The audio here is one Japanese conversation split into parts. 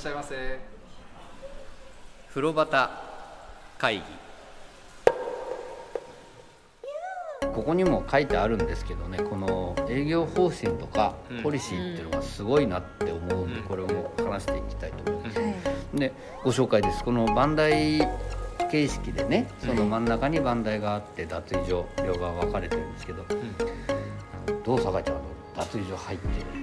しゃいませ。風呂端会議。ここにも書いてあるんですけどねこの営業方針とかうん。ポリシーっていうのがすごいなって思うんでうん。これも話していきたいと思います。はい。でご紹介です。この番台形式でねその真ん中に番台があって脱衣所両側分かれてるんですけどどう酒井ちゃんあの脱衣所入ってあ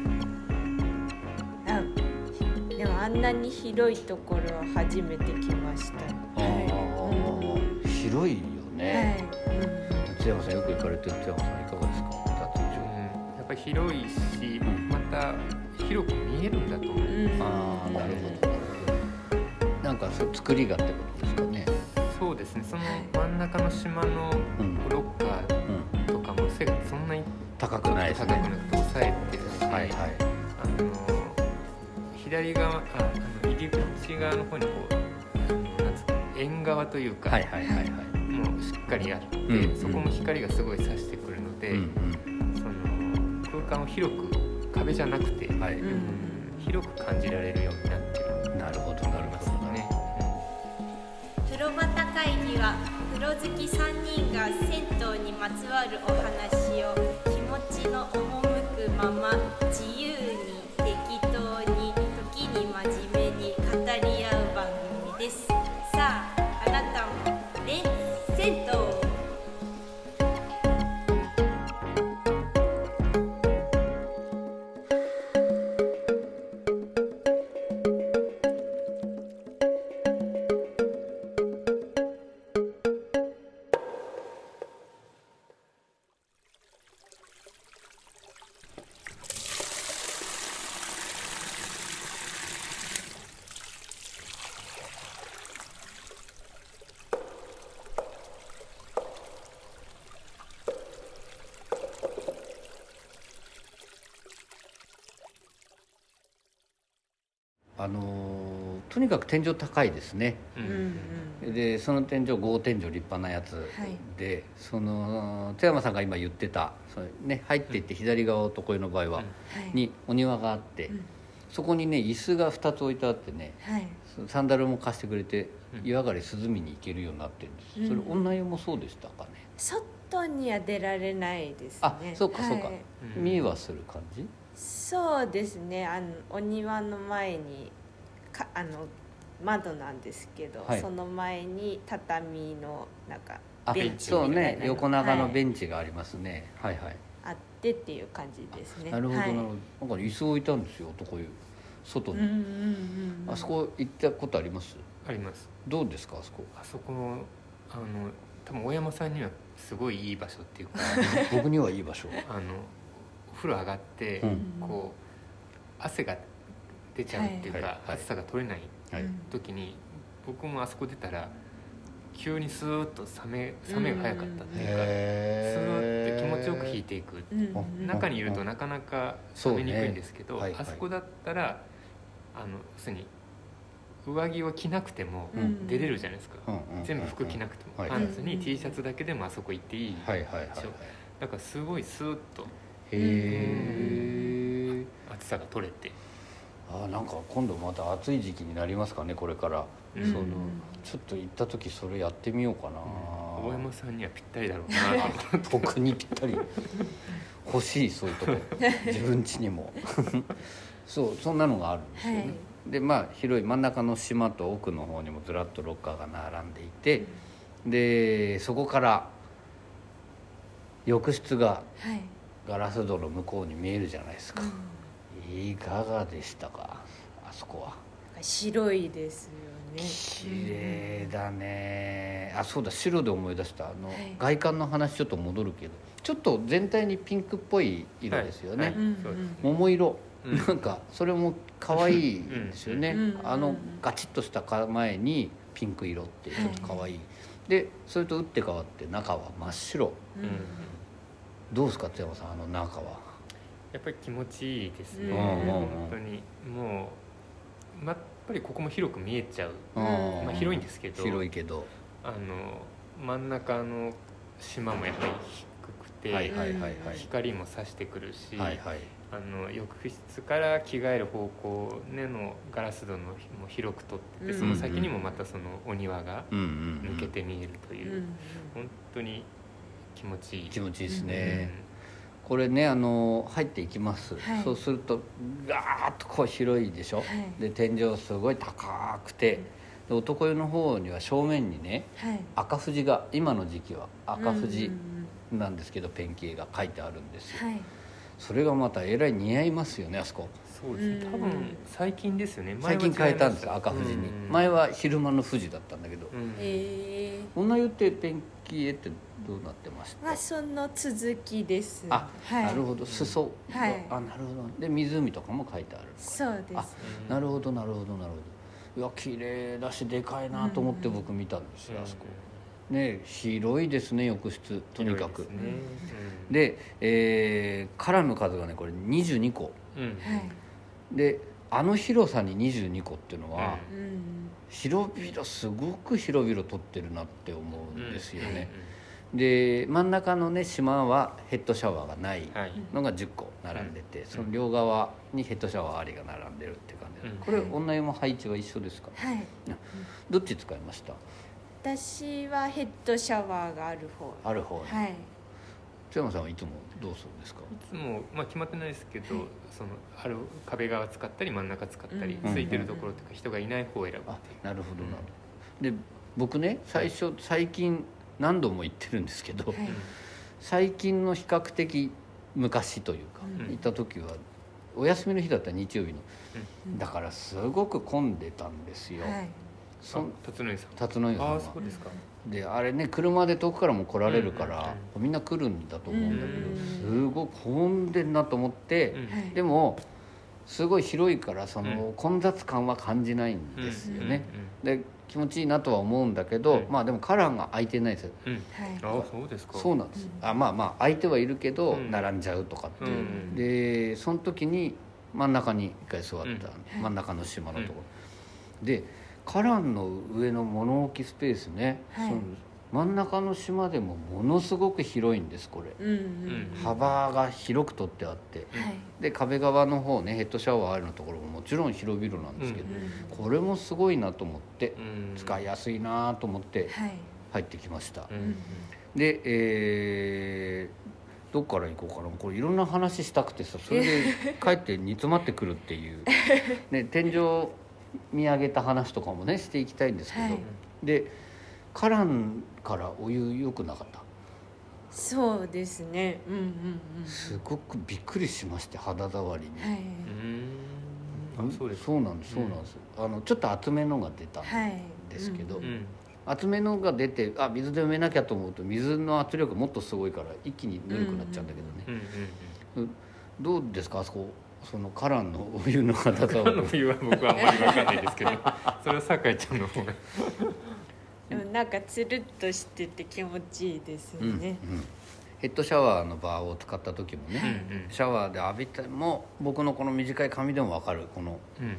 んなに広いところは初めて来ました。あー。広いよはい、ね、うん津山さんよく行かれてる津山さんいかがですか？脱衣所やっぱり広いしん。また広く見えるんだと思う。うん。ああなるほど。なんかそう作りがってことですかね。そうですね。その真ん中の島のうん。ロッカうんーとかも背がそんなに高くないです高くねなくて抑えてるし、はいはい左側ああの入り口側の方にこうなんつ縁側というか、はいはいはいはい。もうしっかりあって、うんそこも光がすごい差してくるので、うんその空間を広く壁じゃなくて、うんはい。うん広く感じられるようになってる。なるほどなるほど。ね。風呂端会議は風呂好き3人が銭湯にまつわるお話を気持ちの赴くままとにかく天井高いですね。うん。うんうんでその天井合天井立派なやつで、その津山さんが今言ってたそれ、ね、入っていって左側男湯の場合は、はい。にお庭があって、うん。そこにね椅子が2つ置いてあってねはい。サンダルも貸してくれてうん。湯上がり涼みに行けるようになってるんです、うん。それ女湯もそうでしたかね？外には出られないですね。あそうかそうか、はいうん。見えはする感じ？そうですね。あのお庭の前にかあの窓なんですけど、はい。その前に畳のなんかあベンチそうみたいなのね。横長のベはいンチがありますね、はい、はい。あってっていう感じですね。なるほどなるはいほど、なんかね椅子置いたんですよ男湯。外に、うんうんうんうん。あそこ行ったことあります？あります。どうですかあそこ？あそこのあの多分大山さんにはすごいいい場所っていうか 僕にはいい場所。あのお風呂上がって、うん。こう汗が出ちゃうっていうか、暑さが取れない時に僕もあそこ出たら急にスーッと冷め冷めが早かったっていうか、スーッて気持ちよく引いていく、中にいるとなかなか冷めにくいんですけど、あそこだったらあの要するに上着を着なくてもうん。出れるじゃないですか、全部服着なくても、はい。パンツにうん T シャツだけでもあそこ行っていい、はいはいはいはい。だからすごいスーッとへえ暑さが取れて、あーなんか今度また暑い時期になりますかねこれから、うん。そのちょっと行った時それやってみようかな、大山さんにはぴったりだろうな僕 にぴったり。欲しいそういうとこ。自分家にも。そうそんなのがあるんですよね、はい。でまあ広い真ん中の島と奥の方にもずらっとロッカーが並んでいて、でそこから浴室がはい。ガラス戸の向こうに見えるじゃないですか、いかがでしたか？あそこは。白いですよね。綺麗だね。あそうだ白で思い出した。あの、はい。外観の話ちょっと戻るけどちょっと全体にピンクっぽい色ですよね、桃色、うん。なんかそれも可愛いんですよね、うん。うん。あのガチッとした構えにピンク色ってちょっと可愛い、でそれと打って変わって中は真っ白。どうですか津山さんあの中は？やっぱり気持ちいいですね、うん本当に。もう、ま、やっぱりここも広く見えちゃう、うん。まあ、広いんですけど。広いけど。あの真ん中の島もやっぱり低くて、はいはいはいはい。光も差してくるし、はいはい。あの浴室から着替える方向ねのガラス戸のも広く取ってて、うんその先にもまたそのお庭がうんうんうん。抜けて見えるという、うん本当に気持ちいい。気持ちいいですうん。ね、これねあの入っていきます、はい。そうするとガーッとこう広いでしょ、はい。で天井すごい高くてで男湯の方には正面にねはい。赤富士が今の時期は赤富士うんなんですけど、ペンキ絵が書いてあるんですよ、はい。それがまたえらい似合いますよねあそこ。そうですね。多うん。分最近ですよね。最近変えたんです赤富士に、うん。前は昼間の富士だったんだけど。うん。えー女湯ってペンキ絵ってどうなってましたまあその続きです。あ、はい。なるほど。裾。が、はい。あなるほど。で湖とかも書いてあるそうです。あなるほどなるほどなるほど。いや綺麗だしでかいなと思ってうん。僕見たんですよ、うん。あそこ。ね広いですね浴室。とにかく。ですね。で、えー、カラーの数がねこれ22個うんうん。はい。であの広さに22個っていうのは、うん広々すごく広々撮ってるなって思うんですよね、うんで真ん中のね島はヘッドシャワーがないはい。のが10個並んでて、その両側にヘッドシャワーありが並んでるって感じで、うん。これはい女湯も配置は一緒ですか？はい。どっち使いました？私はヘッドシャワーがある方。ある方はい。津山さんはいつもどうするんですか？いつも、まあ、決まってないですけど、はいそのある壁側使ったり真ん中使ったり、うん。ついてるところとか人がいない方を選ぶなるほどなるほど。で僕ね最初最近何度も言ってるんですけど、はい。最近の比較的昔というか、うん。行った時はお休みの日だったら日曜日のうん。だからすごく混んでたんですよ、はい。そんあ辰野井さん。辰野湯さんあは。あそうですか、であれね車で遠くからも来られるから、うん。みんな来るんだと思うんだけど、うん。すごく混んでんなと思って、でもすごい広いからそのうん。混雑感は感じないんですよね、うんで気持ちいいなとは思うんだけど、うん。まあでもカラーが空いてないですよ。うん。うんはい。ああそうですか。そうなんです、うん。あまあまあ空いてはいるけどうん。並んじゃうとかってでその時に真ん中に一回座った、はい。真ん中の島のとこ。ろ、でカランの上の物置スペースね、はい。その真ん中の島でもものすごく広いんですこれ、うんうん。幅が広く取ってあって。はい。で壁側の方ねヘッドシャワーあるのところももちろん広々なんですけど、これもすごいなと思ってうん。使いやすいなと思ってはい。入ってきました、うん。でえーどっから行こうかな。これいろんな話したくてさそれで 帰って煮詰まってくるっていう、ね、天井見上げた話とかもねしていきたいんですけど、はい。でカランからお湯良くなかった？そうですね。うんうんうん。すごくびっくりしまして肌触りに、はい。うん。あそうです。かそうなんですそうなんです、あのちょっと厚めのが出たんはいですけど、うんうん。厚めのが出てあ水で埋めなきゃと思うと水の圧力もっとすごいから一気にぬるくなっちゃうんだけどね、うん。うん。どうですか？あそこそのカランのお湯の肌うん触りの冬は僕はあんまり分かんないですけど。それは酒井ちゃんの方が。でもなんかつるっとしてて気持ちいいですようんうん。ね、ヘッドシャワーのバーを使った時もね、うんうん。シャワーで浴びても僕のこの短い髪でも分かる。このうん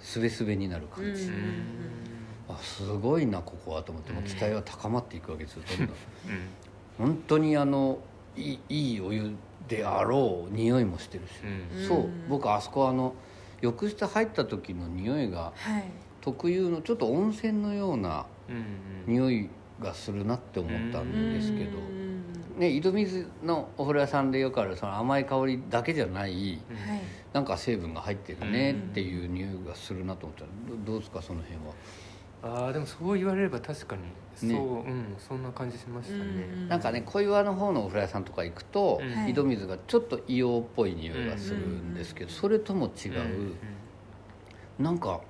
すべすべになる感じ、うんうんあすごいなここはと思って。もう期待は高まっていくわけですよどんどん。うん。本当にあのいいいいお湯であろう匂いもしてるし、うん。そう。僕あそこあの浴室入った時の匂いがはい。特有のちょっと温泉のような匂いがするなって思ったんですけど、うん。ね、井戸水のお風呂屋さんでよくあるその甘い香りだけじゃないうんはい。なんか成分が入ってるねうんっていう匂いがするなと思った。らどどうですかその辺は？ああでもそう言われれば確かにそう、ね。うんそんな感じしましたね、うんなんかね小岩の方のお風呂屋さんとか行くと、うんはい井戸水がちょっと硫黄っぽい匂いがするんですけど、うんそれとも違う、うんなんか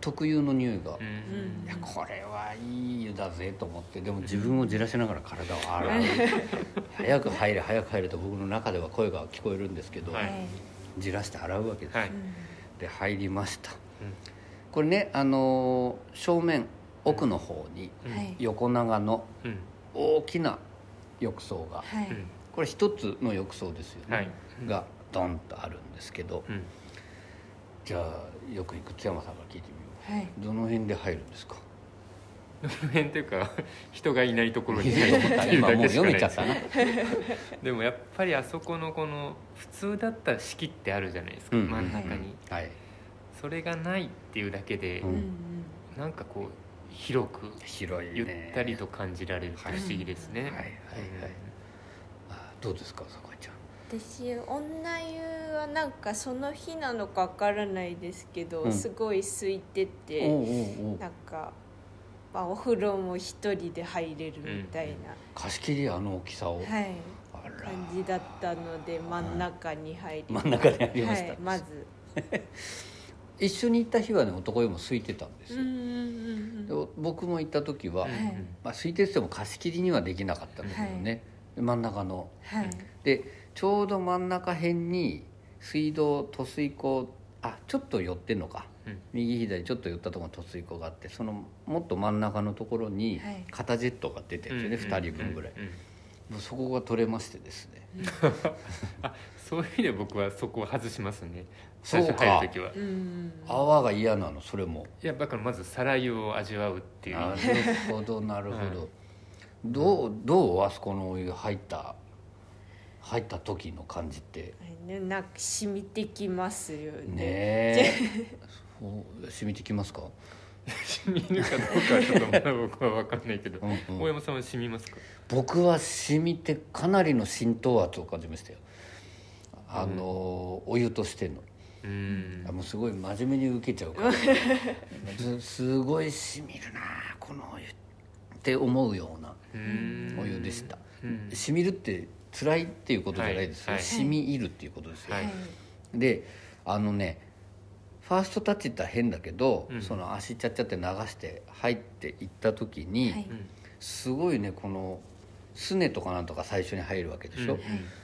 特有の匂いが、うんいやこれはいい湯だぜと思ってでも自分をじらしながら体を洗う。早く入れ早く入れと僕の中では声が聞こえるんですけど、はい。はいじらして洗うわけです、はい。で入りました。うんこれねあのー正面奥の方に横長のうん。大きな浴槽がはい。うん。これ一つの浴槽ですよね、はい。がドンとあるんですけどうん。じゃあよく行く津山さんから聞いてみよはい。うどの辺で入るんですか？の辺っていうか 人がいないところに今もう読めちゃったな。でもやっぱりあそこのこの普通だったら式ってあるじゃないですか、うん。真ん中に、はいそれがないっていうだけで、うん。うんうんなんかこう広く広いね。ゆったりと感じられる不思議ですね、はい。はい。はい。あどうですか酒井ちゃん。私女湯はなんかその日なのかわからないですけど、うん。すごい空いてて、おうおうおう。なんか、まあ、お風呂も一人で入れるみたいな、貸し切りあの大きさを、はい、感じだったので真ん中に入り、真ん中にありました、はい、まず 一緒に行った日はね男湯も空いてたんですよ、うんうんうんで僕も行った時は、はい。まあ、空いてても貸し切りにはできなかったんだけどね、で真ん中の。はい。でちょうど真ん中辺に水道取水口あちょっと寄ってんのか。うん。右左ちょっと寄ったところに取水口があってそのもっと真ん中のところにはい。肩ジェットが出てるんですよね、2人分ぐらい、うんうん。もうそこが取れましてですね。あそういう意味で僕はそこを外しますね。そうか。最初入る時は。泡が嫌なのそれも。いやだからまず皿湯を味わうっていう。なるほどなるほど、はい。どうどうあそこのお湯入った入った時の感じって？ねなんか染みてきますよね。ねえ。そう染みてきますか、染みるかどうかはちょっとまだ僕は分かんないけど、うんうん。大山さんは染みますか？僕は染みてかなりの浸透圧を感じましたよ。あの、お湯としての。うん。あもうすごい真面目に受けちゃうから。す すごい染みるなこのお湯って思うようなうん。お湯でした、うん。染みるって辛いっていうことじゃないですよ、はいはい。染み入るっていうことですよ、はい。であのねファーストタッチって変だけど、うん。その足ちゃっちゃって流して入っていった時に、はい。うん。すごいねこのすねとかなんとか最初に入るわけでしょ、うん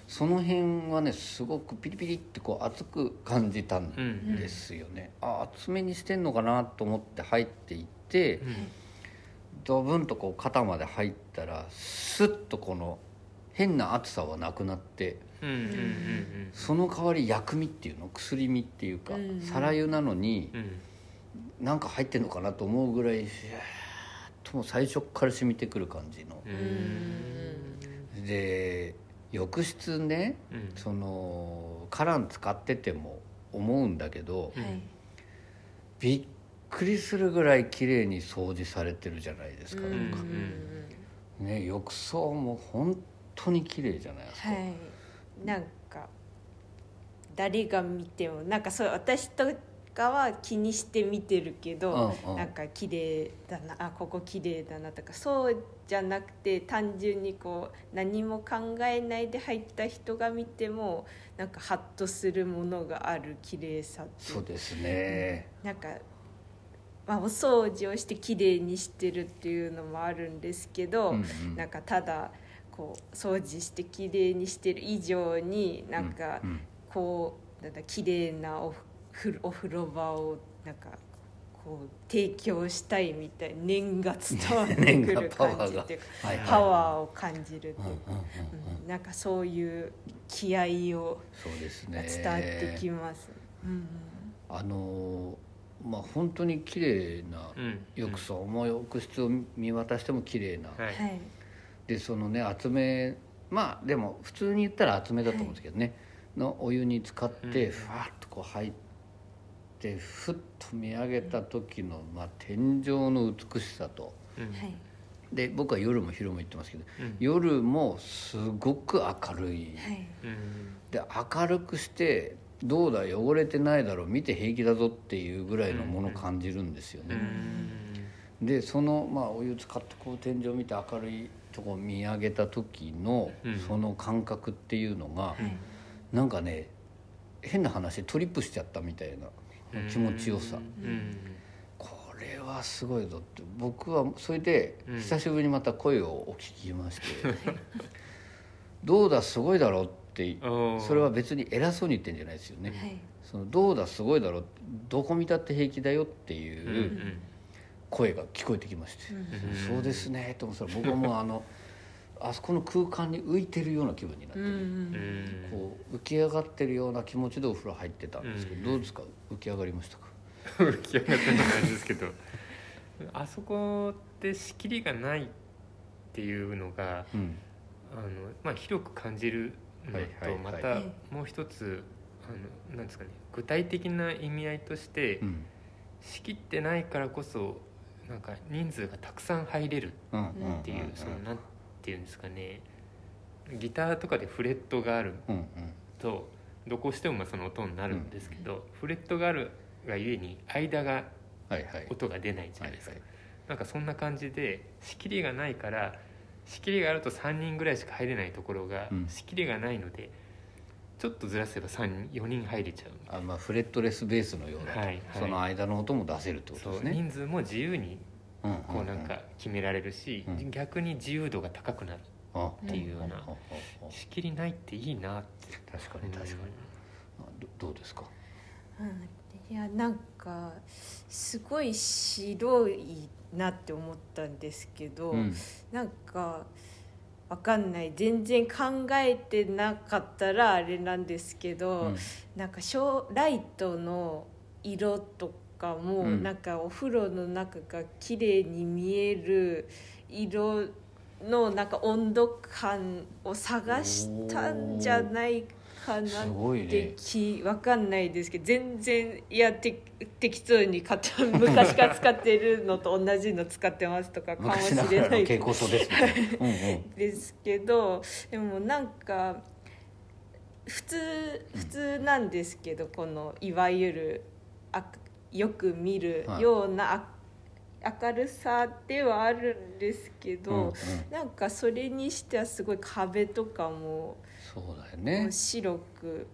その辺はねすごくピリピリってこう熱く感じたんうんですよね、あ厚めにしてんのかなと思って入っていって、うんドブンとこう肩まで入ったらスッとこの変な熱さはなくなってうんうんうんその代わり薬味っていうの？薬味っていうか、うん皿湯なのにうん。うんなんか入ってんのかなと思うぐらいひゃーっともう最初から染みてくる感じの。うんで浴室ねうん。そのカラン使ってても思うんだけどうんはい。びっくりするぐらい綺麗に掃除されてるじゃないですか、うんなんかね浴槽も本当に綺麗じゃないですか、はい。なんか誰が見てもなんかそう私とかは気にして見てるけど、うんうん。なんか綺麗だなあここ綺麗だなとかそうじゃなくて単純にこう何も考えないで入った人が見てもなんかハッとするものがある綺麗さっていう。そうですね、なんか、まあ、お掃除をして綺麗にしてるっていうのもあるんですけど、うんうん。なんかただこう掃除して綺麗にしてる以上になんかうんうん。こうなんだ綺麗なおふお風呂場をなんかこう提供したいみたいな念が伝わってくる感じっていうかはいはい。パワーを感じるっていううんうんうんうん。うんなんかそういう気合をそうですがね。伝わってきます。うんあのーまあ本当に綺麗なうん。浴槽も浴室を見渡しても綺麗な、はい。はい。でそのね厚めまあでも普通に言ったら厚めだと思うんですけどね、のお湯に浸かってうん。ふわっとこう入ってふっと見上げた時の、まあ、天井の美しさと。うん。はい。で僕は夜も昼も言ってますけどうん。夜もすごく明るい、はい。うん。で明るくしてどうだ汚れてないだろう見て平気だぞっていうぐらいのものを感じるんですよね。でその、まあ、お湯使ってこう天井見て明るいとこ見上げた時のうん。その感覚っていうのが、はい。なんかね変な話トリップしちゃったみたいな。うん気持ちよさ。うん。これはすごいぞって。僕はそれでうん。久しぶりにまた声をお聞きしまして「どうだすごいだろ」ってそれは別に偉そうに言ってんじゃないですよね。はい。そのどうだすごいだろどこ見たって平気だよっていう声が聞こえてきまして、うん。そうですねと思ったら僕はもうあのあそこの空間に浮いてるような気分になってうんうる、ん。こう浮き上がってるような気持ちでお風呂入ってたんですけど、うん。どうですか？浮き上がりましたか？浮き上がってる感じですけど。あそこって仕切りがないっていうのがうん。あの、まあ、広く感じるのはいはいはい。とまたもう一つあのなんですかね具体的な意味合いとしてうん。仕切ってないからこそなんか人数がたくさん入れるうんっていうそのなんていうんですかね。ギターとかでフレットがあるとどこをしてもまあその音になるんですけど、フレットがあるがゆえに間が音が出ないじゃないですか、はいなんかそんな感じで仕切りがないから仕切りがあると3人ぐらいしか入れないところが、うん。仕切りがないのでちょっとずらせば3人4人入れちゃうあまあフレットレスベースのようだと、はいはい。その間の音も出せるってことですね。人数も自由にうんこうなんか決められるし、うん。逆に自由度が高くなるっていうような仕切りないっていいなって確かに確かに。あどどうですか？うん、いやなんかすごい白いなって思ったんですけど、うん。なんかわかんない。全然考えてなかったらあれなんですけど、うん。なんかショーライトの色とかも、うん。なんかお風呂の中が綺麗に見える色のなんか温度感を探したんじゃないかなってね。きわかんないですけど全然いやて適当に買った昔から使ってるのと同じの使ってますとか かもしれないですけどでもなんか普通普通なんですけどこのいわゆるあよく見るようなあ、明るさではあるんですけど、うんうん。なんかそれにしてはすごい壁とかもそうだよこねう白く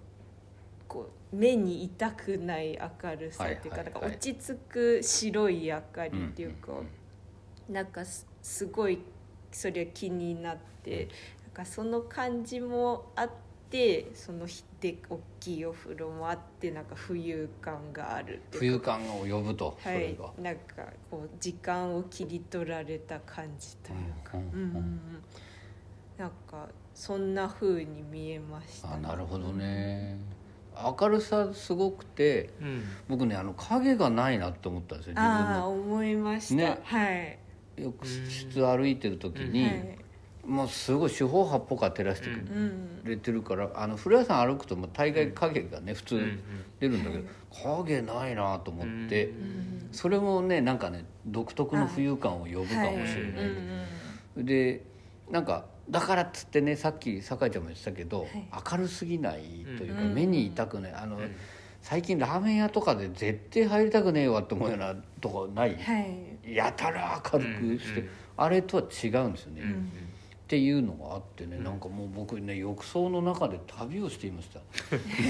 こう目に痛くない明るさっていうか,、なんか落ち着く白い明かりっていうか、なんかすすごいそれは気になってなんかその感じもあってそのひで大きいお風呂もあってなんか浮遊感がある浮遊感を呼ぶとそはい。れが、なんかこう時間を切り取られた感じというか、うんうんうん。うんうんうん。なんかそんな風に見えました、あなるほどね。明るさすごくてうん。僕ねあの影がないなって思ったんですよ自分ああの思いました、ね。はい、浴室歩いてる時に、はいもうすごい四方八方から照らしてくうんれてるから、あの古谷さん歩くともう大概影がね普通出るんだけど、影ないなと思って、それもねなんかね独特の浮遊感を呼ぶかもしれない、でなんかだからっつってねさっき酒井ちゃんも言ってたけど、はい。明るすぎないというか、うん目に痛くない。あの、うん。最近ラーメン屋とかで絶対入りたくねえわって思うようなとこない、はい。やたら明るくして、うんあれとは違うんですよね、っうんていうのがあってね、うん。なんかもう僕ね浴槽の中で旅をしていました。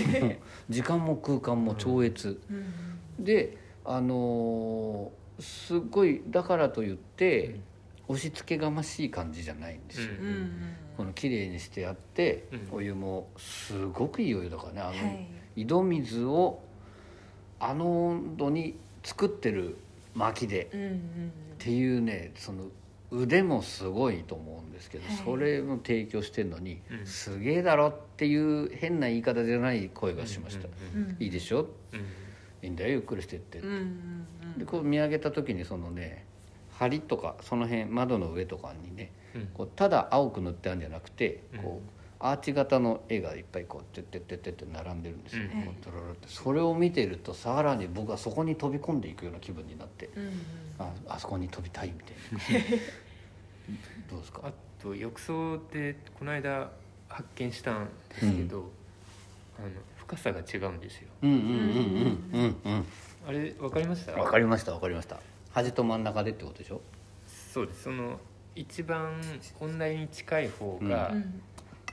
時間も空間も超越、うん。であのーすごいだからといって、押し付けがましい感じじゃないんですよ、うんうんうん。この綺麗にしてあって、うん。お湯もすごくいいお湯だからねあの、はい。井戸水をあの温度に作ってる薪でうんうん。っていうねその腕もすごいと思うんですけど、はい。それも提供してるのに、うん。すげえだろっていう変な言い方じゃない声がしました、うんうんいいでしょ？うん。いいんだよゆっくりしてって、うんうんうん。でこう見上げた時にそのね梁とかその辺窓の上とかにねうん。こうただ青く塗ってあるんじゃなくてうん。こうアーチ型の絵がいっぱいこうてってってってって並んでるんですよ、うん。こうドロロって。それを見てるとさらに僕はそこに飛び込んでいくような気分になって。うん。うんああそこに飛びたいみたいな。どうですか？あと浴槽でこの間発見したんですけど、あの深さが違うんですよ。うんうんうんうんうん。あれわかりました？うんわかりましたわかりました。端と真ん中でってことでしょ？そうです。その一番本題に近い方が、うん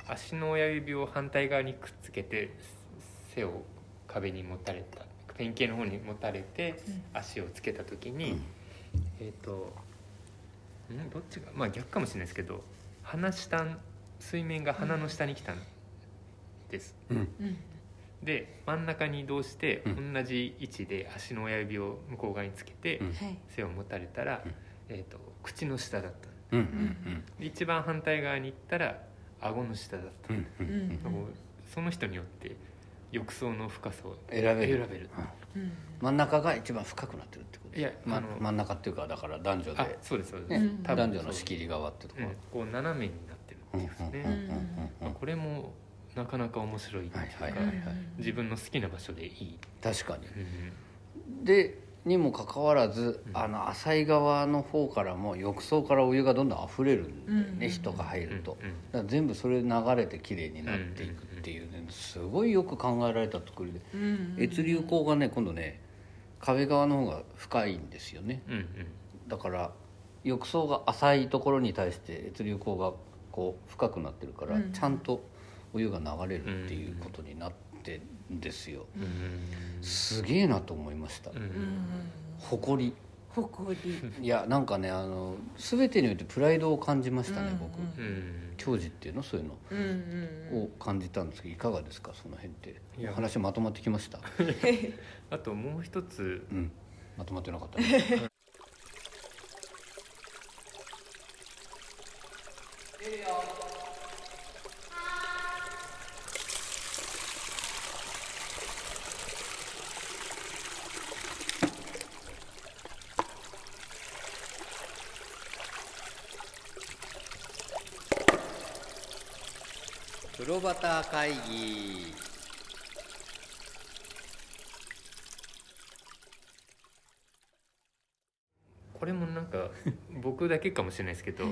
足の親指を反対側にくっつけて背を壁に持たれたペンキの方に持たれて足をつけた時に、えっ、とん？どっちが？まあ逆かもしれないですけど鼻下水面が鼻の下に来たんです、うん。うん。で真ん中に移動してうん。同じ位置で足の親指を向こう側につけて背を持たれたら、えー、と口の下だった。うん。うん。で一番反対側に行ったら顎の下だった、うんうんその人によって浴槽の深さを選べる。選べる。うん。真ん中が一番深くなってるってこと？いやまあの真ん中っていうかだから男女あで、そうです。そうです、ね男女の仕切り側ってとこうんろ、こう斜めになってるっていうんですね、これもなかなか面白いっていうか、はいはいはいはい。自分の好きな場所でいい、確かに。うん。でにもかかわらず、うん。あの浅い側の方からも浴槽からお湯がどんどん溢れるんだよね、人が入ると、だから全部それ流れてきれいになっていくっていうねすごいよく考えられた作りで。うん。越流口がね今度ね壁側の方が深いんですよね。だから浴槽が浅いところに対して越流口がこう深くなってるから、うん。ちゃんとお湯が流れるっていうことになってんですよ、すげえなと思いました、誇り。誇り。いやなんかねあの全てにおいてプライドを感じましたね、うん僕。うん。教授っていうのそういうの。うんうんうん。を感じたんですけどいかがですかその辺って。話まとまってきました？あともう一つ。うん。まとまってなかった。ね 端会議。これもなんか 僕だけかもしれないですけど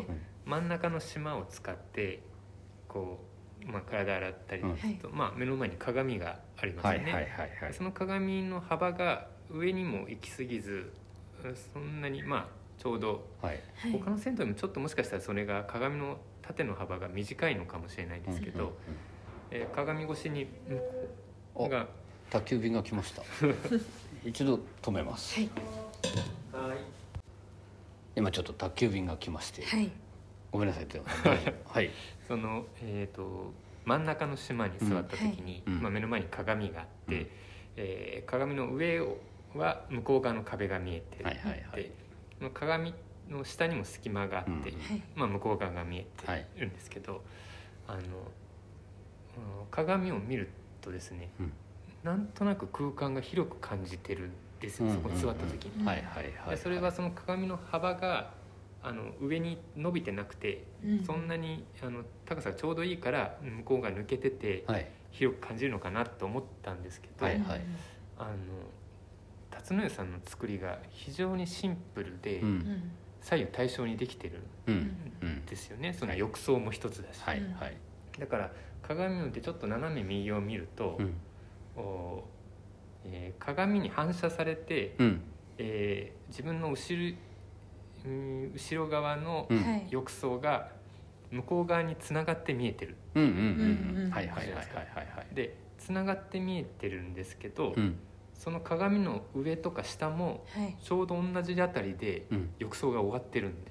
真ん中の島を使ってこう、まあ、体洗ったりですと、まあ、目の前に鏡がありますよね、はいはいはいはい。その鏡の幅が上にも行き過ぎずそんなにまあちょうどはい。はい他の銭湯でもちょっともしかしたらそれが鏡の縦の幅が短いのかもしれないんですけど、うんうんえー鏡越しに向こおうが。宅急便が来ました。一度止めます、はい。はい。今ちょっと宅急便が来まして、はい。ごめんなさい はい。その、えー、と真ん中の島に座った時に、うん。はいまあ、目の前に鏡があって、うん。えー鏡の上をは向こう側の壁が見えてる、はいはいはい。の鏡の下にも隙間があって、うん。はいまあ、向こう側が見えてるんですけど、あのうん鏡を見るとですね、うん。なんとなく空間が広く感じてるんですよ、そこに座った時に。うんはいはいはいでそれはその鏡の幅があの上に伸びてなくて、うん。そんなにあの高さがちょうどいいから向こうが抜けててはい。広く感じるのかなと思ったんですけど、はいはい。あの辰野湯さんの作りが非常にシンプルで、ううん。ん左右対称にできてるうん。うんん。ですよね。その浴槽も一つだし、はいはい。だから鏡を見てちょっと斜め右を見ると、うん。おえー鏡に反射されて、うん。えー自分の後ろうん後ろ側の浴槽が向こう側につながって見えてる。はいはいはいはいはいはい。でつながって見えてるんですけど、うん。その鏡の上とか下もはい。ちょうど同じあたりでうん。浴槽が終わってるんです、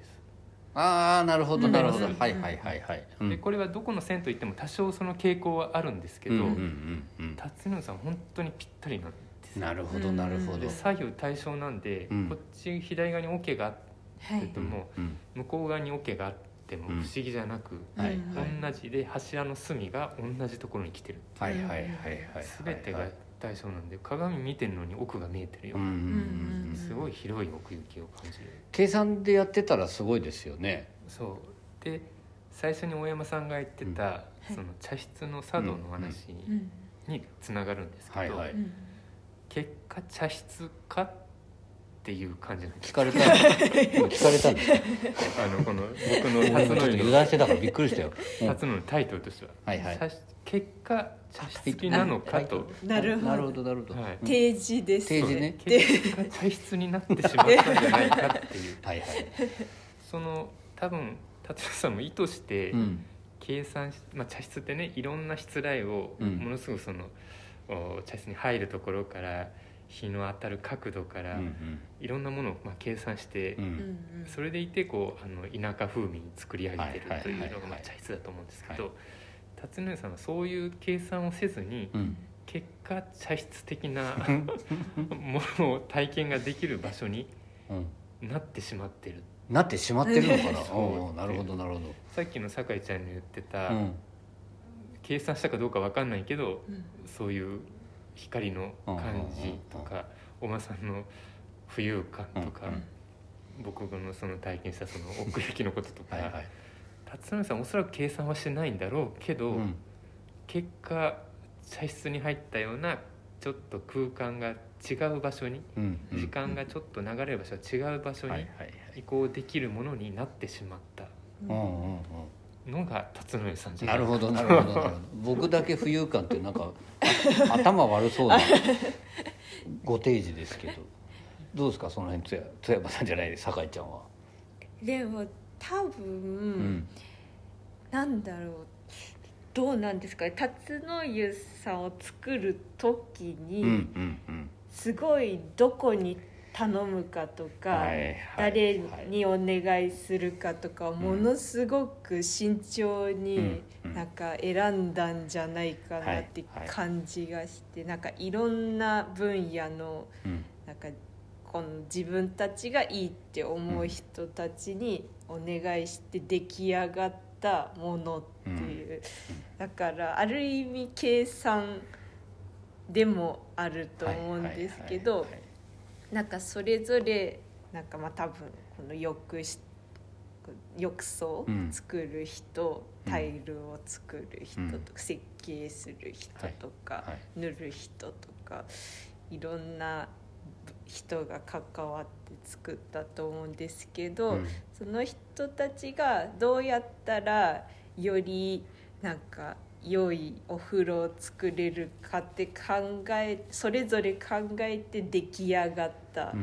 ああなるほどうん。なるほど。うんはいはいはいはい。うん。でこれはどこの銭湯行っても多少その傾向はあるんですけど、うんうんうん辰野さん本当にぴったりなんです。なるほどなるほど。で左右対称なんで、うん。こっち左側に桶があっはいてても、うん。向こう側に桶があっても不うん。思議じゃなく、はい同じで柱の隅が同じところに来てるはいはいはいはい。全てが対象なんで鏡見てるのに奥が見えてるよ、うんうんうんうん。すごい広い奥行きを感じる。計算でやってたらすごいですよね。そう。で最初に大山さんが言ってた、い。その茶室の茶道の話うん。につながるんですけど、はいはい。うん。結果茶室かっていう感じなんです。聞かれた今 聞かれたんですよあのこの僕のちょっと辰野油断してたからびっくりしたよ。うん。辰野のタイトルとしては、はいはい。茶室結果茶室なのかと、なるほど。なるほどなるほど。はい。うん定時です。定時ね。結果茶室になってしまったんじゃないかっていう。はいはい。その多分達也さんも意図してうん。計算し、まあ、茶室ってねいろんな室内をうん。ものすごくその、お茶室に入るところから日の当たる角度から、うんいろんなものをまあ計算して、うん。ううん。んそれでいてこうあの田舎風味に作り上げてるというのはいはいはいはいがまあ茶室だと思うんですけはど辰野さんはそういう計算をせずにうん。結果茶室的な ものを体験ができる場所にうん。なってしまってる。なってしまってるのかな？おなるほどなるほさっきの酒井ちゃんに言ってた、どうん。計算したかどうかわかんないけどうん。そういう光の感じとかおまさんの浮遊感とか、うん。僕のその体験したその奥行きのこととか、はいはい辰野さんおそらく計算はしてないんだろうけど、うん。結果茶室に入ったようなちょっと空間が違う場所に、うんうん。時間がちょっと流れる場所が違う場所に移行できるものになってしまった。のが辰野さんじゃなな。いるかほどなるほどなるほど。僕だけ浮遊感ってなんかあ頭悪そうな ご提示ですけど。どうですかその辺津山津山さんじゃない酒井ちゃんは、でも多分、うんなんだろうどうなんですかね辰野湯さんを作る時に、うんうんうんすごいどこに頼むかとか、誰にお願いするかとかものすごく慎重にうんうん。なんか選んだんじゃないかなって感じがしてなんかいろんな分野のうん。なんかこの自分たちがいいって思う人たちにお願いして出来上がったものっていう、だからある意味計算でもあると思うんですけど。なんかそれぞれなんかまあ多分この浴室浴槽うん。作る人、うん。タイルを作る人うん。とか、設計する人とか、はい。はい。塗る人とかいろんな人が関わって作ったと思うんですけど、うん。その人たちがどうやったらよりなんか良いお風呂を作れるかって考えそれぞれ考えて出来上がった、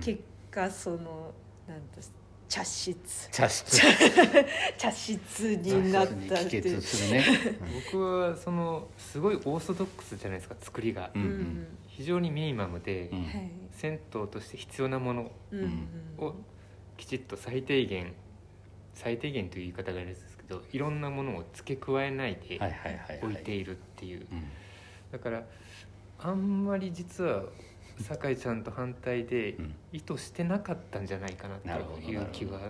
結果そのなんだ茶室。茶室。茶室になったっていう。結するね、僕はそのすごいオーソドックスじゃないですか作りが、うんうん。非常にミニマムで、うん。はい。銭湯として必要なものをきちっと最低限最低限という言い方があれですけどいろんなものを付け加えないではいはいはいはい。置いているっていう。うん。だからあんまり実は酒井ちゃんと反対でうん。意図してなかったんじゃないかなという気は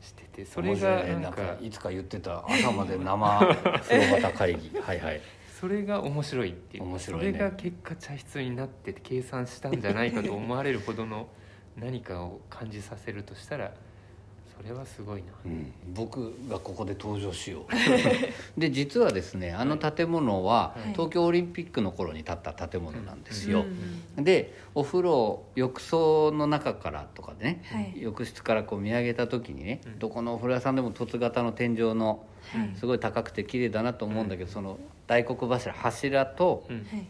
しててそれがなんかいつか言ってた朝まで生風呂旗会議。はいはい。それが面白いっていう。面白いね。それが結果茶室になってて計算したんじゃないかと思われるほどの何かを感じさせるとしたらそれはすごいな、うん、僕がここで登場しよう。で実はですねあの建物ははい。東京オリンピックの頃に建った建物なんですよ、うん。でお風呂浴槽の中からとかでね、はい。浴室からこう見上げた時にね、うん。どこのお風呂屋さんでも凸型の天井のはい。すごい高くて綺麗だなと思うんだけど、その大黒柱柱と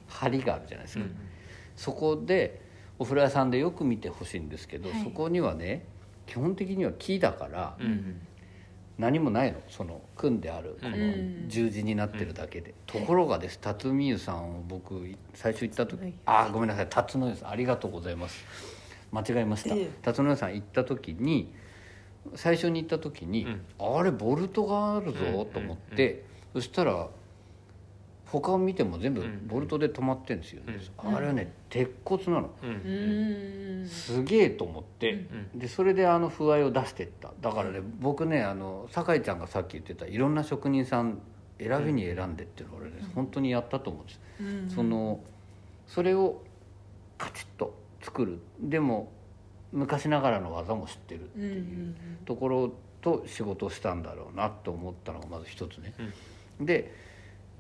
梁があるじゃないですか、うん。そこでお風呂屋さんでよく見てほしいんですけど、はい。そこにはね基本的には木だからうん何もないの。その組んであるこのうん。十字になってるだけで、ところがです辰巳湯さんを僕最初行った時はいあごめんなさい。辰野湯さんありがとうございます。間違えました。ええ。辰野湯さん行った時に最初に行った時に、あれボルトがあるぞうんと思って、そしたら他を見ても全部うん。ボルトで止まってるんですよ、ね。うん。あれはね鉄骨なの。うん。すげえと思って、でそれであの風合いを出してった。だからね僕ねあの酒井ちゃんがさっき言ってたいろんな職人さん選びに選んでっていうのを俺ね、本当にやったと思うんです、うん。そのそれをカチッと作る。でも昔ながらの技も知ってるってうんういうん。ところと仕事をしたんだろうなと思ったのがまず一つね、で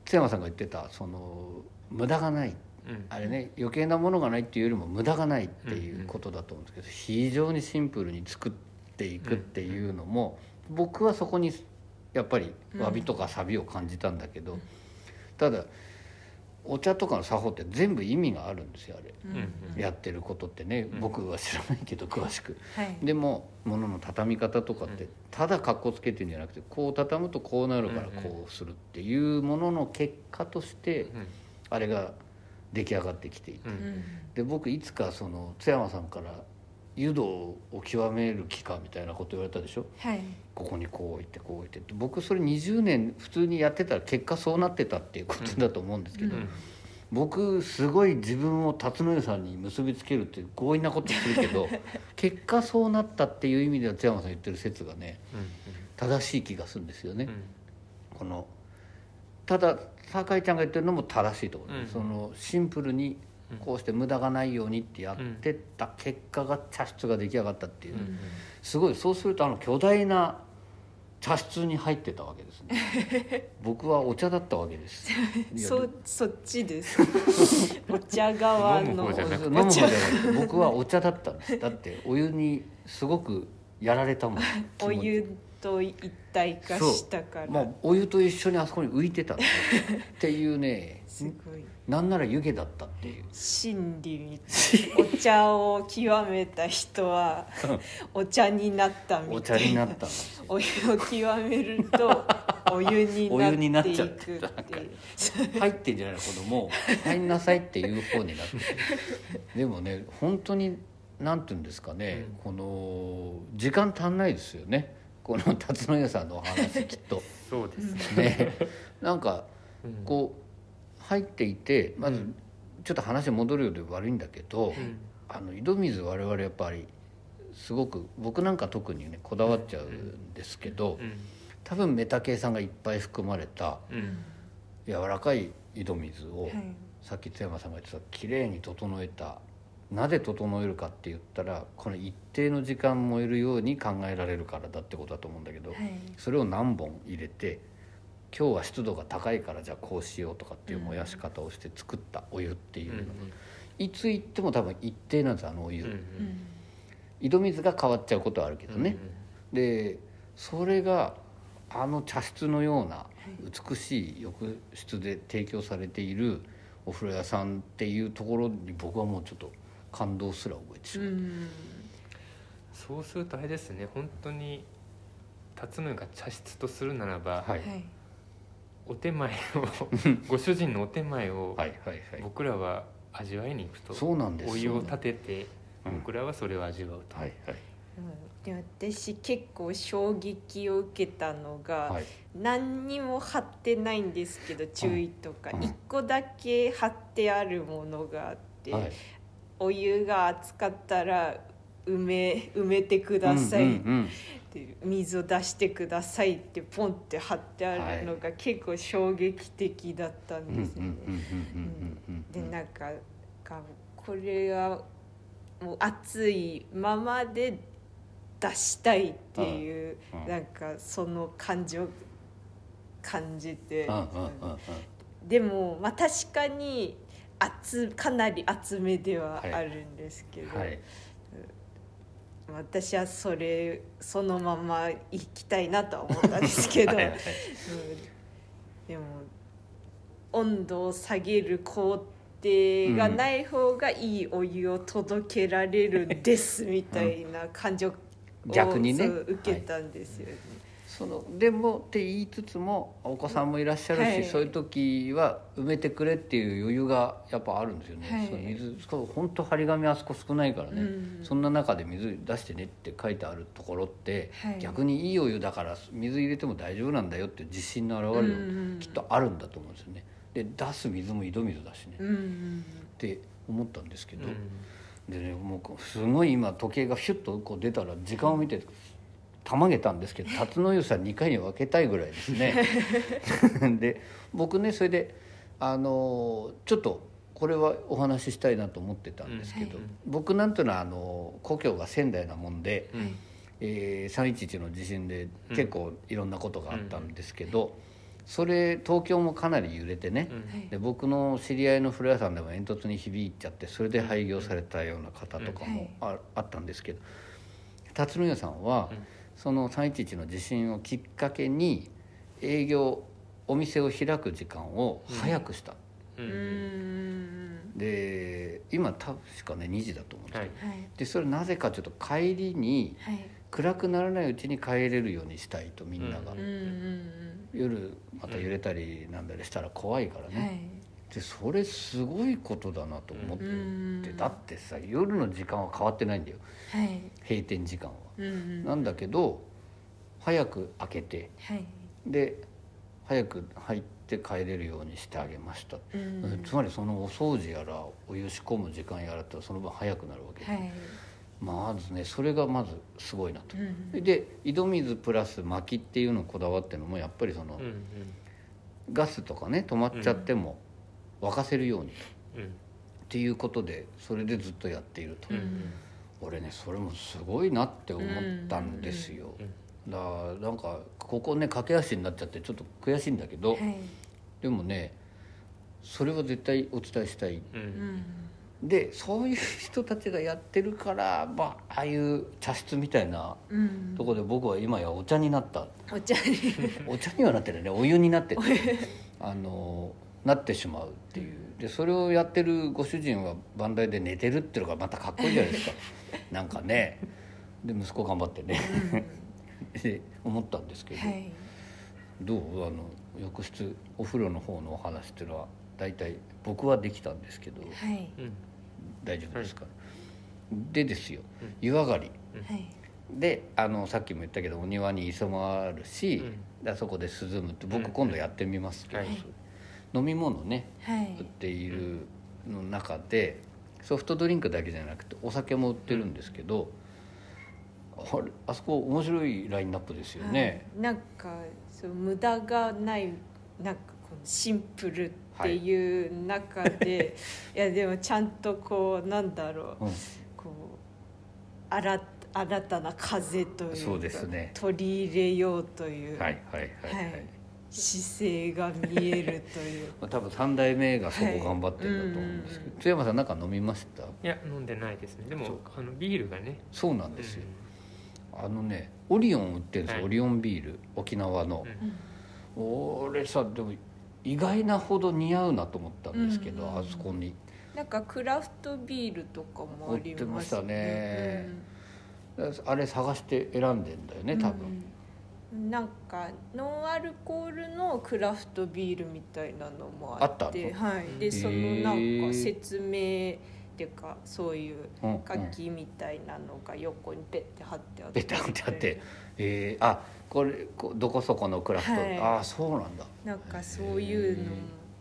津山さんが言ってたその無駄がない。うん。あれね余計なものがないっていうよりも無駄がないっていうことだと思うんですけど非常にシンプルに作っていくっていうのも僕はそこにやっぱり詫びとかサビを感じたんだけどただお茶とかの作法って全部意味があるんですよあれ。うん。うんやってることってねうん。僕は知らないけど詳しく。はい。でも物の畳み方とかってただかっこつけてるんじゃなくてこう畳むとこうなるからこうするっていうものの結果としてうんあれが出来上がってきていて。で僕いつかその津山さんから湯道を極める気かみたいなこと言われたでしょ？はい。ここにこう置いてこう置いてって。僕それ20年普通にやってたら結果そうなってたっていうことだと思うんですけど、うん。僕すごい自分を辰野湯さんに結びつけるっていう強引なことするけど 結果そうなったっていう意味では津山さん言ってる説がね正しい気がするんですよね。うん。このただ酒井ちゃんが言ってるのも正しいところ、うん。そのシンプルにうんこうして無駄がないようにってやってった結果が茶室が出来上がったっていう、うん。すごい。そうするとあの巨大な茶室に入ってたわけですね。僕はお茶だったわけです。そそっちです。お茶側の。飲む方じゃなくて。僕はお茶だったんです。だってお湯にすごくやられたもん。お湯と一体化したから、まあ、お湯と一緒にあそこに浮いてたっていうね。すごいなんなら湯気だったっていう。真理みたいお茶を極めた人はお茶になったみおたいな。茶になった。んですよお湯を極めると お湯にななっていっちゃってくってなんかいう入ってんじゃないの子供。入んなさいっていう方になってでもね本当になんていうんですかね、この時間足んないですよね。この辰野屋さんのお話きっと。そうですね。ね。なんかうん。こう入っていてまずうんちょっと話戻るようで悪いんだけど、うん。あの井戸水我々やっぱりすごく僕なんか特にねこだわっちゃうんですけど、うん。多分メタ系酸がいっぱい含まれたうん。柔らかい井戸水を、はい。さっき津山さんが言ってた綺麗に整えたなぜ整えるかって言ったらこの一定の時間燃えるように考えられるからだってことだと思うんだけど、はい。それを何本入れて今日は湿度が高いからじゃあこうしようとかっていう燃やし方をして作ったお湯っていうのが、いつ行っても多分一定なんですあのお湯、うんうん。井戸水が変わっちゃうことはあるけどね、でそれがあの茶室のような美しい浴室で提供されているお風呂屋さんっていうところに僕はもうちょっと感動すら覚えてしまう、うん。そうするとあれですね本当に辰野が茶室とするならば、はい、はいお手前をご主人のお手前をはいはいはい。僕らは味わいに行くとそうなんです。お湯を立ててうん。僕らはそれを味わうと、はいはい。で私結構衝撃を受けたのが、はい。何にも貼ってないんですけど注意とか。うん。一個だけ貼ってあるものがあって、はい。お湯が熱かったら埋め埋めてください。っうんうんて、水を出してくださいってポンって貼ってあるのが結構衝撃的だったんですよね。でなんかがこれはもう熱いままで出したいっていう、なんかその感情感じて、でもまあ確かに厚かなり厚めでははいあるん。ですけど、はい私はそれそのまま行きたいなとは思ったんですけど、はいはい。うんでも温度を下げる工程がない方がいいお湯を届けられるんですみたいな感情を逆にね。受けたんですよね。そのでもって言いつつもお子さんもいらっしゃるし、はい。そういう時は埋めてくれっていう余裕がやっぱあるんですよね、はい。そう水本当張り紙あそこ少ないからね、うん。そんな中で水出してねって書いてあるところって、はい。逆にいいお湯だから水入れても大丈夫なんだよっていう自信の表れうんもきっとあるんだと思うんですよね。で出す水も井戸水だしね、うんうんって思ったんですけど、うん。でねもうすごい今時計がヒュッとこう出たら時間を見てたまげたんですけど辰野湯さん2回に分けたいぐらいですね。で僕ねそれであのちょっとこれはお話ししたいなと思ってたんですけど、うん。はい。僕なんていうのはあの故郷が仙台なもんで、うん。えー311の地震で結構いろんなことがあったんですけど、それ東京もかなり揺れてね、うん。はい。で僕の知り合いの風呂屋さんでも煙突に響いちゃってそれで廃業されたような方とかもあ,、あったんですけど辰野屋さんは、うんその311の地震をきっかけに営業お店を開く時間を早くした、ううん。んで今確かね2時だと思うんですけど、はい。はいでそれなぜかちょっと帰りにはい。暗くならないうちに帰れるようにしたいとみんなが、ううんうん夜また揺れたりなんだりしたら怖いからね、うんはいでそれすごいことだなと思って、うんだってさ夜の時間は変わってないんだよ。はい。閉店時間は。うんうん。なんだけど早く開けてはい。で早く入って帰れるようにしてあげました、うん。つまりそのお掃除やらお湯仕込む時間やらってその分早くなるわけで、はい。まずねそれがまずすごいなと。うんで井戸水プラス薪っていうのをこだわってるのもやっぱりその、うんうん。ガスとかね止まっちゃっても沸かせるように。うん。っていうことでそれでずっとやっていると、うん。俺ねそれもすごいなって思ったんですよ、だからなんかここね駆け足になっちゃってちょっと悔しいんだけど、はい。でもねそれは絶対お伝えしたい。うん。うんでそういう人たちがやってるから、まあ、ああいう茶室みたいなうん。とこで僕は今やお茶になった。お茶に。お茶にはなってるね。お湯になってて。あのなってしまうっていう。でそれをやってるご主人は番台で寝てるっていうのがまたかっこいいじゃないですか。なんかね。で息子頑張ってね。で思ったんですけど、はい。どう？あの浴室お風呂の方のお話っていうのは大体僕はできたんですけど。はい。うん。大丈夫ですか、でですよ。うん。湯上がり。はい。であのさっきも言ったけどお庭に磯もあるし、うん。そこで涼むって僕うん今度やってみますけど、はい飲み物ねはい。売っているの中でソフトドリンクだけじゃなくてお酒も売ってるんですけど、あれあそこ面白いラインナップですよね、はい。なんかそう無駄がないなんかこのシンプルっていう中で、い、やでもちゃんとこうなんだろううん。こう新新たな風というかそうですね。取り入れようという、はいはいはいはい、はい姿勢が見えるという。まあ多分3代目がそこ頑張ってるんだと思うんですけど、はい津山さんなんか飲みました？いや飲んでないですね。でもあのビールがね。そうなんですよ、あのねオリオン売ってるんですよ、はい。オリオンビール。沖縄の。う、ん。俺さでも意外なほど似合うなと思ったんですけど、うん。あそこに。なんかクラフトビールとかもあります売ってましたね。あれ探して選んでんだよね多分、うんなんかノンアルコールのクラフトビールみたいなのもあってはい、へでそのーなんか説明っていうかそういううんうん書きみたいなのが横にペッて貼ってあって。ペタンってあって。えー、あこれこどこそこのクラフト、はい。ああそうなんだ。なんかそういうのも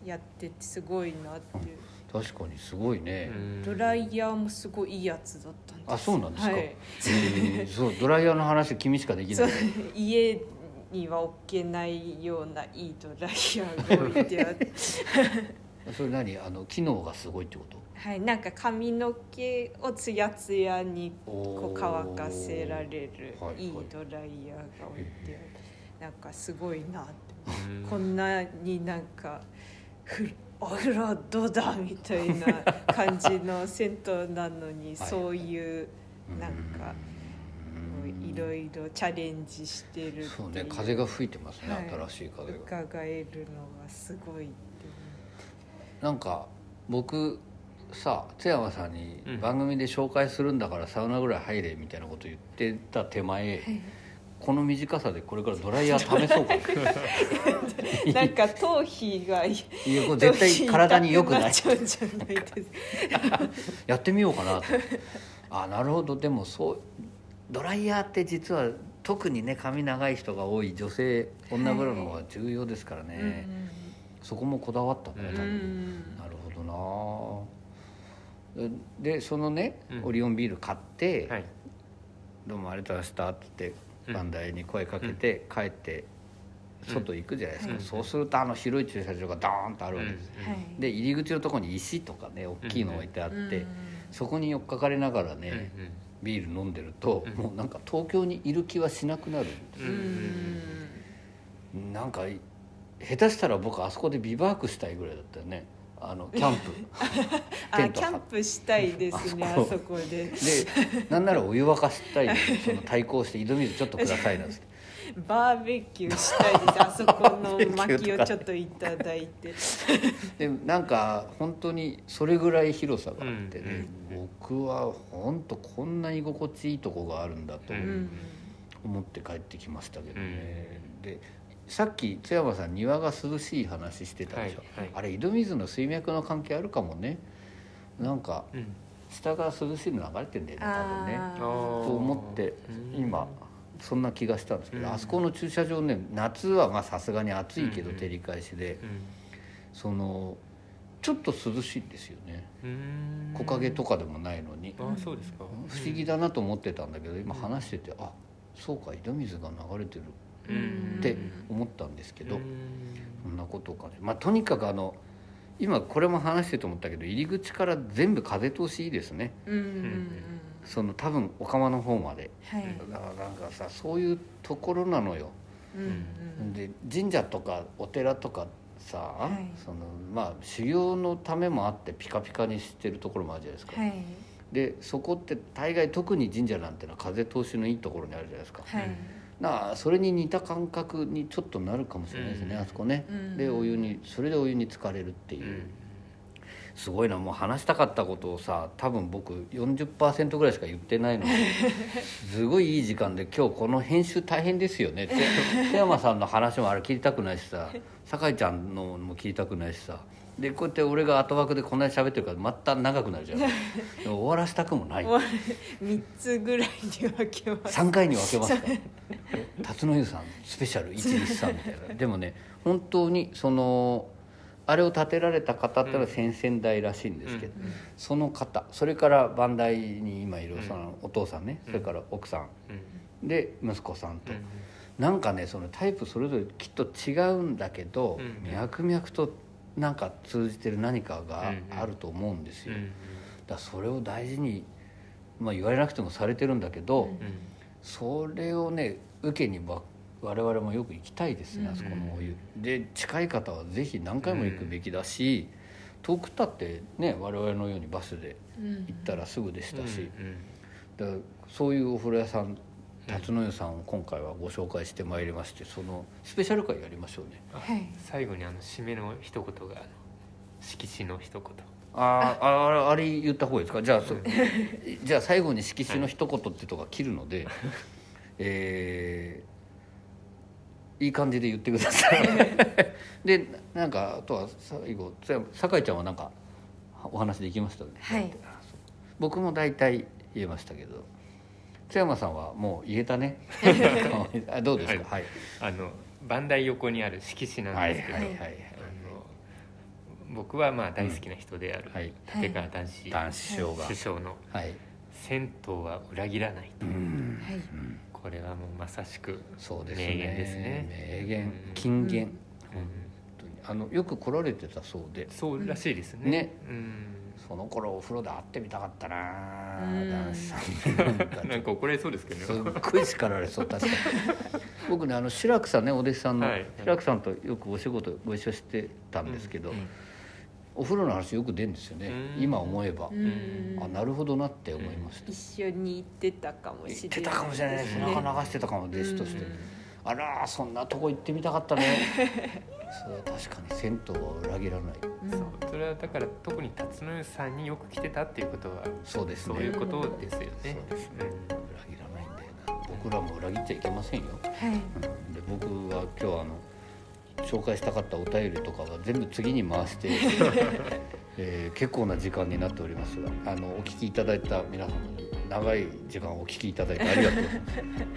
やっててすごいなっていう確かにすごいね、うん。ドライヤーもすごいいいやつだったんです。あそうなんですか、はい。えーそうドライヤーの話君しかできそうない。家には置けないようないいドライヤーが置いてあってそれ何？あの機能がすごいってこと？はいなんか髪の毛をツヤツヤにおこう乾かせられるはいい。いドライヤーが置いてある。なんかすごいなって。うんこんなになんかふお風呂どうだみたいな感じの銭湯なのにはい。そういうなんかいろいろチャレンジしてるっていう。そうね風が吹いてますね、はい。新しい風が。伺えるのがすごいって。なんか僕さ津山さんにうん。番組で紹介するんだからサウナぐらい入れみたいなこと言ってた手前、この短さでこれからドライヤー試そうかな。なんか頭皮がいい。やこれ絶対体に良くない。っちゃうんじゃないですやってみようかな。とあなるほど。でもそうドライヤーって実は特にね髪長い人が多い女性女風呂の方が重要ですからね、そこもこだわったんだね多分、うんなるほどな。でそのね、うん。オリオンビール買って、はいどうもありがとうございました」って言ってうん番台に声かけて帰って外行くじゃないですか、うん。そうするとあの広い駐車場がドーンとあるわけです、うん。はい。で入り口のところに石とかね大きいの置いてあって、うん。そこに寄っかかりながらね、ビール飲んでると、うん。もうなんか東京にいる気はしなくなるんん。なんか下手したら僕あそこでビバークしたいぐらいだったよねあのキャンプ。テあキャンプしたいですねああそこ。そこで。でなんならお湯沸かしたいんで その対抗して井戸水ちょっとくださいなんつってバーベキューしたいです。あそこの薪をちょっといただいて。でなんか本当にそれぐらい広さがあってね、僕は本当こんなに居心地いいとこがあるんだとううんん。思って帰ってきましたけどね、でさっき津山さん庭が涼しい話してたでしょ、はいはい。あれ井戸水の水脈の関係あるかもね。なんかうん。下が涼しいの流れてんだよね多分ね。と思ってうん。今そんな気がしたんですけど、うん。あそこの駐車場ね夏はまあさすがに暑いけどうん。うん照り返しで、うそのちょっと涼しいんですよね。ん。木陰とかでもないのに、あそうですか。不思議だなと思ってたんだけど今話してて、あそうか井戸水が流れてる。うんって思ったんですけど、うん。そんなことかね。まあとにかくあの今これも話してると思ったけど入り口から全部風通しいいですね。その多分お釜の方まで。はい。だからなんかさそういうところなのよ。で神社とかお寺とかさ、はい。そのまあ修行のためもあってピカピカにしてるところもあるじゃないですか、はい。でそこって大概特に神社なんてのは風通しのいいところにあるじゃないですか、はいなあそれに似た感覚にちょっとなるかもしれないですね、うん。あそこね、うん。でお湯にそれでお湯に浸かれるっていう。う、ん。すごいなもう話したかったことをさ多分僕40%ぐらいしか言ってないので すごいいい時間で今日この編集大変ですよねって。瀬山さんの話もあれ聞いたくないしさ酒井ちゃんのも聞いたくないしさでこうやって俺が後枠でこんなに喋ってるからまた長くなるじゃん。終わらせたくもない。終わる。三つぐらいに分けます。3回に分けますか。ら辰野湯さんスペシャル123みたいな。でもね本当にそのあれを建てられた方ってのは先々代らしいんですけど、うん。その方それから番台に今いるうん。そのお父さんね、うん。それから奥さん。うん。で息子さんと、うん。なんかねそのタイプそれぞれきっと違うんだけど、うん。脈々となんか通じてる何かがうんあると思うんですよ、うんだからそれを大事に、まあ、言われなくてもされてるんだけど、うんそれをね受けにわ我々もよく行きたいですね、うんあそこのお湯。で近い方はぜひ何回も行くべきだし、遠くたってね我々のようにバスでうん行ったらすぐでしたし、うん。だからそういうお風呂屋さん辰野湯さんを今回はご紹介してまいりましてそのスペシャル回やりましょうね。あはい。最後にあの締めの一言が色紙の一言。あーああれあれ言った方がいいですか？じゃあそ じゃあ最後に色紙の一言ってとこが切るので、えーいい感じで言ってください。でなんかあとは最後酒井ちゃんはなんかお話できました？ねはい。僕も大体言えましたけど津山さんはもう言えたね。あどうですか？はい。あの番台横にある色紙なんですけど、はいはいはいはい。あの僕はまあ大好きな人であるはい。立川談志男子師匠が首相のはい「銭湯は裏切らない」うん。はい。これはもうまさしくそうですね。名言ですね。名言うん。金言、うん。本当に。あのよく来られてたそうで。そうらしいですね。ね。うんその頃お風呂で会ってみたかったなうん。男子さん。なんかなんか怒られそうですけすどね。っごい叱られそう確かに僕ねあの志らくさんねお弟子さんのはい。志らくさんとよくお仕事ご一緒してたんですけど、うん。お風呂の話よく出るんですよね。うん。今思えば、うん。あなるほどなって思いました、一緒に行ってたかもしれない言ってたかもしれない背中流してたかも弟子として、うんあらそんなとこ行ってみたかったね。それは確かに銭湯は裏切らない。うん。そうそれはだから特に辰野湯さんによく来てたっていうことはそうですね。そういうことですよね。そうですね。裏切らないんだよな。僕らも裏切っちゃいけませんよ、はい。うん。で僕は今日あの紹介したかったお便りとかは全部次に回して、えー結構な時間になっておりますがあのお聞きいただいた皆様に長い時間お聞きいただいてありがとうございま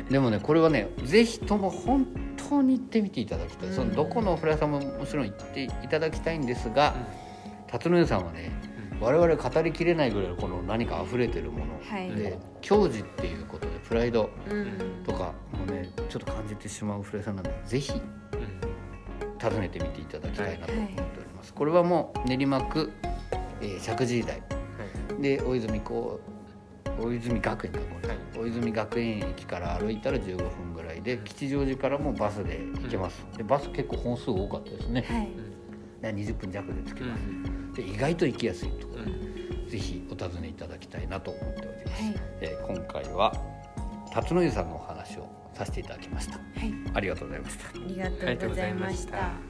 す。でもねこれはねぜひとも本当に行ってみていただきたい、うん。そのどこのお風呂屋さんももちろん行っていただきたいんですが辰野湯さんはね我々語りきれないぐらいのこの何か溢れてるもの、はい。で矜持っていうことでプライドうん。とかもねちょっと感じてしまうお風呂屋さんなのでぜひうん。訪ねてみていただきたいなと思っております、これはもう練馬区、えー石神井台。はい。で大泉こう大泉学園かこれ、はい。大泉学園駅から歩いたら15分ぐらいで吉祥寺からもバスで行けます、でバス結構本数多かったですね、はい。で20分弱で着きうん。ます、で意外と行きやすいところ。うん。でぜひお尋ねいただきたいなと思っております、はい。えー今回は辰野湯さんのお話をさせていただきました。はい。ありがとうございました。ありがとうございました。